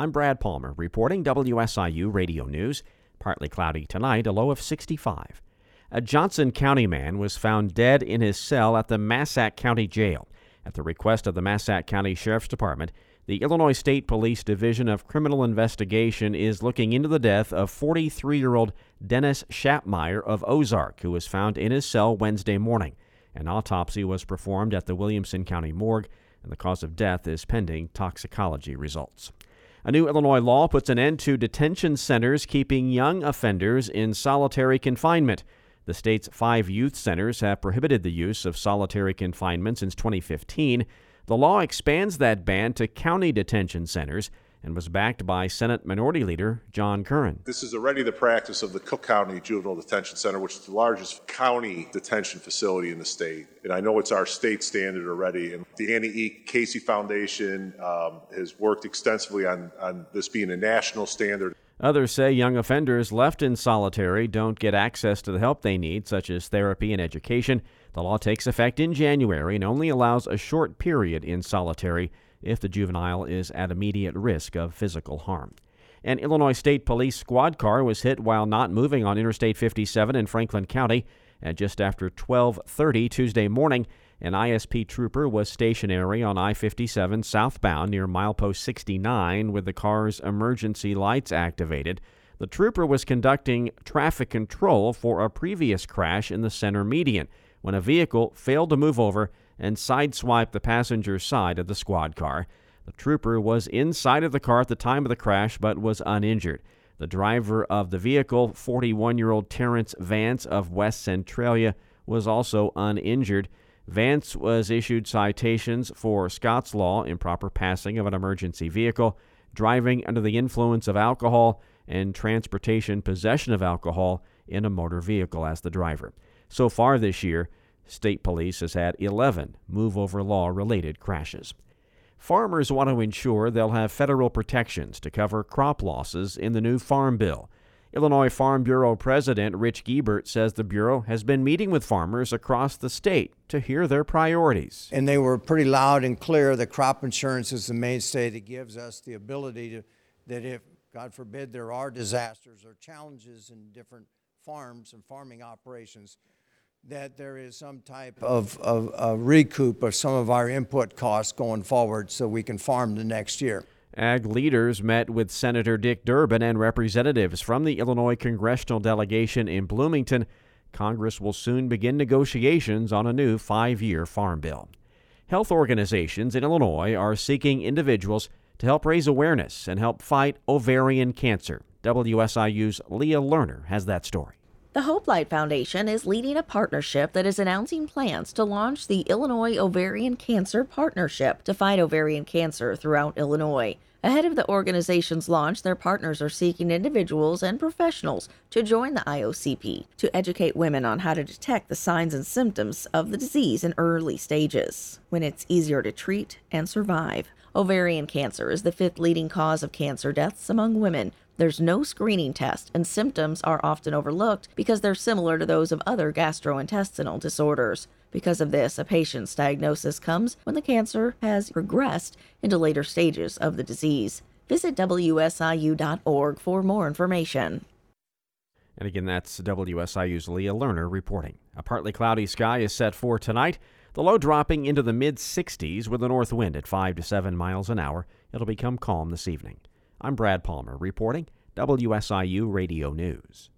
I'm Brad Palmer reporting WSIU Radio News. Partly cloudy tonight, a low of 65. A Johnson County man was found dead in his cell at the Massac County Jail. At the request of the Massac County Sheriff's Department, the Illinois State Police Division of Criminal Investigation is looking into the death of 43 year old Dennis Schapmeyer of Ozark, who was found in his cell Wednesday morning. An autopsy was performed at the Williamson County Morgue, and the cause of death is pending toxicology results. A new Illinois law puts an end to detention centers keeping young offenders in solitary confinement. The state's five youth centers have prohibited the use of solitary confinement since 2015. The law expands that ban to county detention centers and was backed by Senate Minority Leader John Curran. This is already the practice of the Cook County Juvenile Detention Center, which is the largest county detention facility in the state. And I know it's our state standard already. And the Annie E. Casey Foundation um, has worked extensively on, on this being a national standard. Others say young offenders left in solitary don't get access to the help they need, such as therapy and education. The law takes effect in January and only allows a short period in solitary if the juvenile is at immediate risk of physical harm. An Illinois State Police squad car was hit while not moving on Interstate 57 in Franklin County. At just after 12:30 Tuesday morning, an ISP trooper was stationary on I-57 southbound near milepost 69 with the car's emergency lights activated. The trooper was conducting traffic control for a previous crash in the center median when a vehicle failed to move over and sideswiped the passenger side of the squad car. The trooper was inside of the car at the time of the crash but was uninjured. The driver of the vehicle, 41 year old Terrence Vance of West Centralia, was also uninjured. Vance was issued citations for Scott's Law, improper passing of an emergency vehicle, driving under the influence of alcohol, and transportation possession of alcohol in a motor vehicle as the driver. So far this year, State Police has had 11 move over law related crashes. Farmers want to ensure they'll have federal protections to cover crop losses in the new Farm Bill. Illinois Farm Bureau President Rich Guebert says the Bureau has been meeting with farmers across the state to hear their priorities. And they were pretty loud and clear that crop insurance is the mainstay that gives us the ability to, that if, God forbid, there are disasters or challenges in different farms and farming operations, that there is some type of, of, recoup of some of our input costs going forward so we can farm the next year. Ag leaders met with Senator Dick Durbin and representatives from the Illinois congressional delegation in Bloomington. Congress will soon begin negotiations on a new five year farm bill. Health organizations in Illinois are seeking individuals to help raise awareness and help fight ovarian cancer. WSIU's Leah Lerner has that story. The Hope Light Foundation is leading a partnership that is announcing plans to launch the Illinois Ovarian Cancer Partnership to fight ovarian cancer throughout Illinois. Ahead of the organization's launch, their partners are seeking individuals and professionals to join the IOCP to educate women on how to detect the signs and symptoms of the disease in early stages, when it's easier to treat and survive. Ovarian cancer is the fifth leading cause of cancer deaths among women, there's no screening test, and symptoms are often overlooked because they're similar to those of other gastrointestinal disorders. Because of this, a patient's diagnosis comes when the cancer has progressed into later stages of the disease. Visit WSIU.org for more information. And again, that's WSIU's Leah Lerner reporting. A partly cloudy sky is set for tonight. The low dropping into the mid 60s with a north wind at 5 to 7 miles an hour. It'll become calm this evening. I'm Brad Palmer reporting WSIU Radio News.